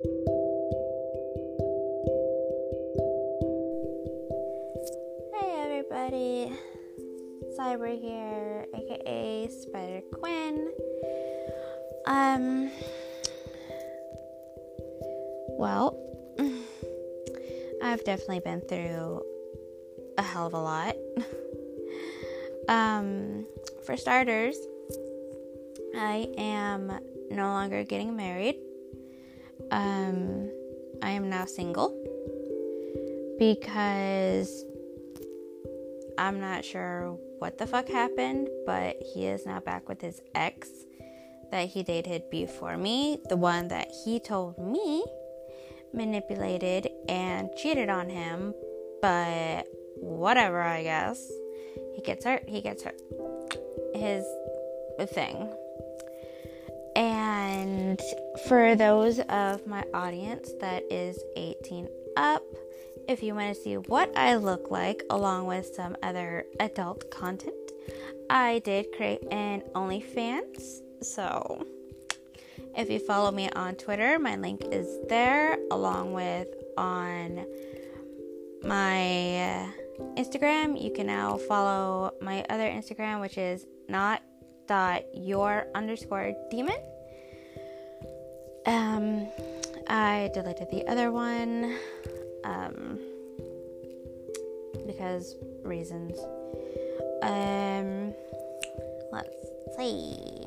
Hey everybody, Cyber here, aka Spider Quinn. Um, well, I've definitely been through a hell of a lot. um, for starters, I am no longer getting married. Um, I am now single because I'm not sure what the fuck happened, but he is now back with his ex that he dated before me, the one that he told me manipulated and cheated on him, but whatever, I guess. He gets hurt, he gets hurt. His thing. And for those of my audience that is 18 up, if you want to see what I look like along with some other adult content, I did create an OnlyFans. So if you follow me on Twitter, my link is there along with on my uh, Instagram. You can now follow my other Instagram, which is not dot your underscore demon. Um, I deleted the other one um, because reasons. Um, let's see.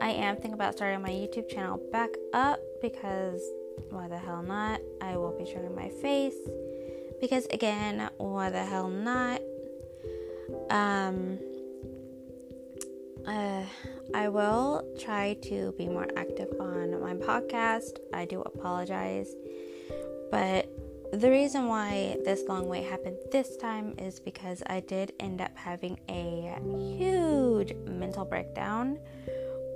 I am thinking about starting my YouTube channel back up because why the hell not? I will be showing my face because again, why the hell not? Um, uh, I will try to be more active on my podcast. I do apologize. But the reason why this long wait happened this time is because I did end up having a huge mental breakdown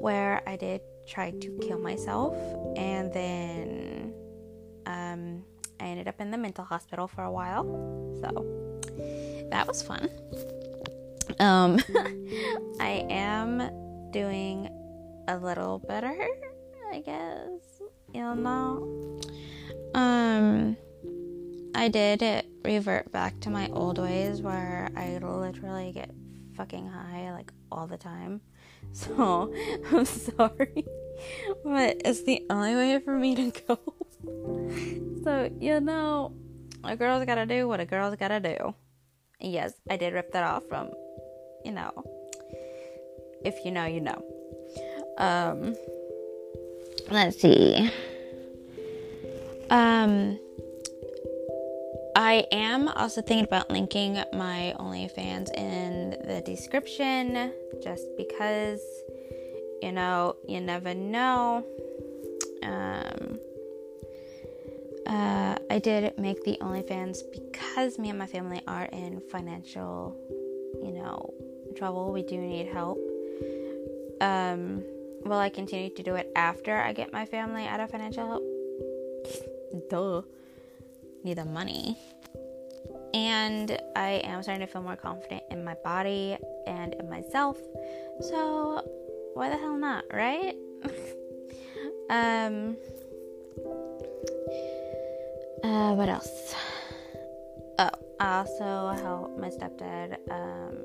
where I did try to kill myself and then um, I ended up in the mental hospital for a while. So that was fun. Um, I am doing a little better, I guess. You know. Um, I did revert back to my old ways where I literally get fucking high like all the time. So I'm sorry, but it's the only way for me to go. so you know, a girl's gotta do what a girl's gotta do. Yes, I did rip that off from you know, if you know, you know. Um, let's see. Um, I am also thinking about linking my OnlyFans in the description just because, you know, you never know. Um, uh, I did make the OnlyFans because me and my family are in financial, you know, trouble. We do need help. Um, will I continue to do it after I get my family out of financial help? Duh. Need the money. And I am starting to feel more confident in my body and in myself. So, why the hell not, right? um, uh, what else? I also help my stepdad um,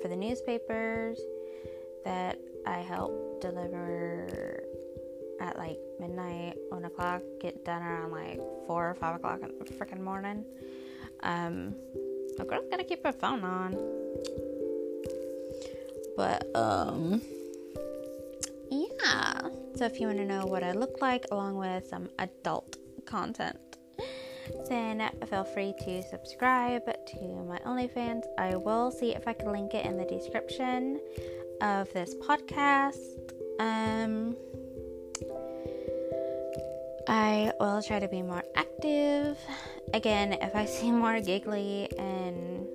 for the newspapers that I help deliver at like midnight, one o'clock, get done around like four or five o'clock in the freaking morning. Um, my girl's gotta keep her phone on. But, um, yeah. So if you want to know what I look like along with some adult content, then feel free to subscribe to my OnlyFans. I will see if I can link it in the description of this podcast. Um, I will try to be more active. Again, if I see more giggly and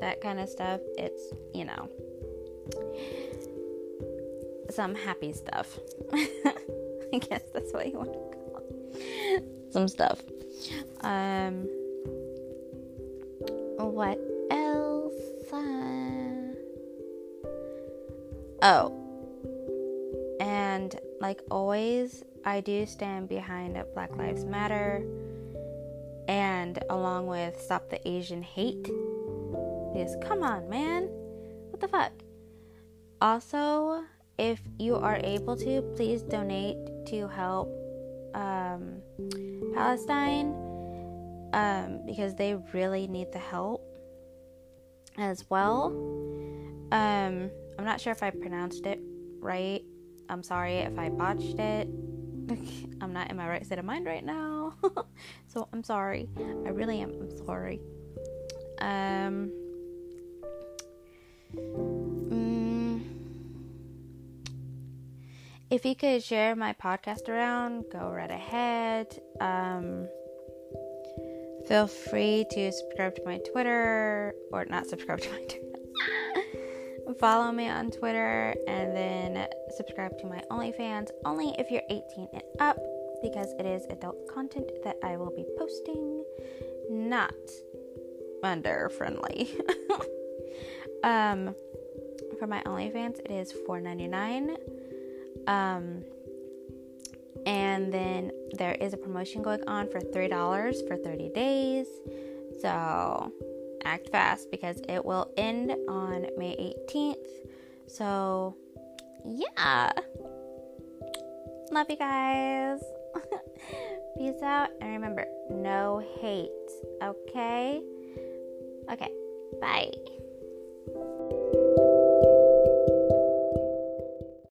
that kind of stuff, it's, you know, some happy stuff. I guess that's what you want to call it. Some stuff. Um, what else? Uh, oh, and like always, I do stand behind Black Lives Matter and along with Stop the Asian Hate. Because come on, man. What the fuck? Also, if you are able to, please donate to help um, Palestine um, because they really need the help as well. Um, I'm not sure if I pronounced it right. I'm sorry if I botched it. I'm not in my right state of mind right now. so I'm sorry. I really am. I'm sorry. Um. If you could share my podcast around, go right ahead. Um, feel free to subscribe to my Twitter, or not subscribe to my Twitter. Follow me on Twitter and then subscribe to my OnlyFans only if you're 18 and up because it is adult content that I will be posting, not under friendly. um, for my OnlyFans, it is $4.99. Um, and then there is a promotion going on for $3 for 30 days. So act fast because it will end on May 18th. So, yeah. Love you guys. Peace out. And remember, no hate. Okay? Okay. Bye.